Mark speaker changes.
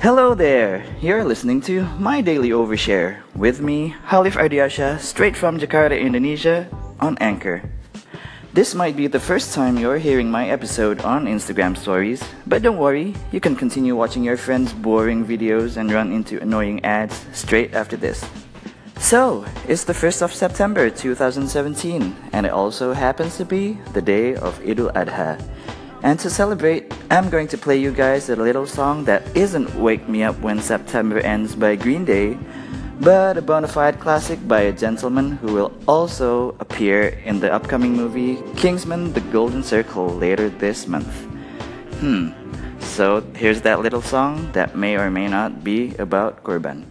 Speaker 1: Hello there! You're listening to My Daily Overshare with me, Halif Ardiasha, straight from Jakarta, Indonesia, on Anchor. This might be the first time you're hearing my episode on Instagram stories, but don't worry, you can continue watching your friends' boring videos and run into annoying ads straight after this. So, it's the 1st of September 2017, and it also happens to be the day of Idul Adha. And to celebrate, I'm going to play you guys a little song that isn't Wake Me Up When September Ends by Green Day, but a bona fide classic by a gentleman who will also appear in the upcoming movie Kingsman The Golden Circle later this month. Hmm, so here's that little song that may or may not be about Korban.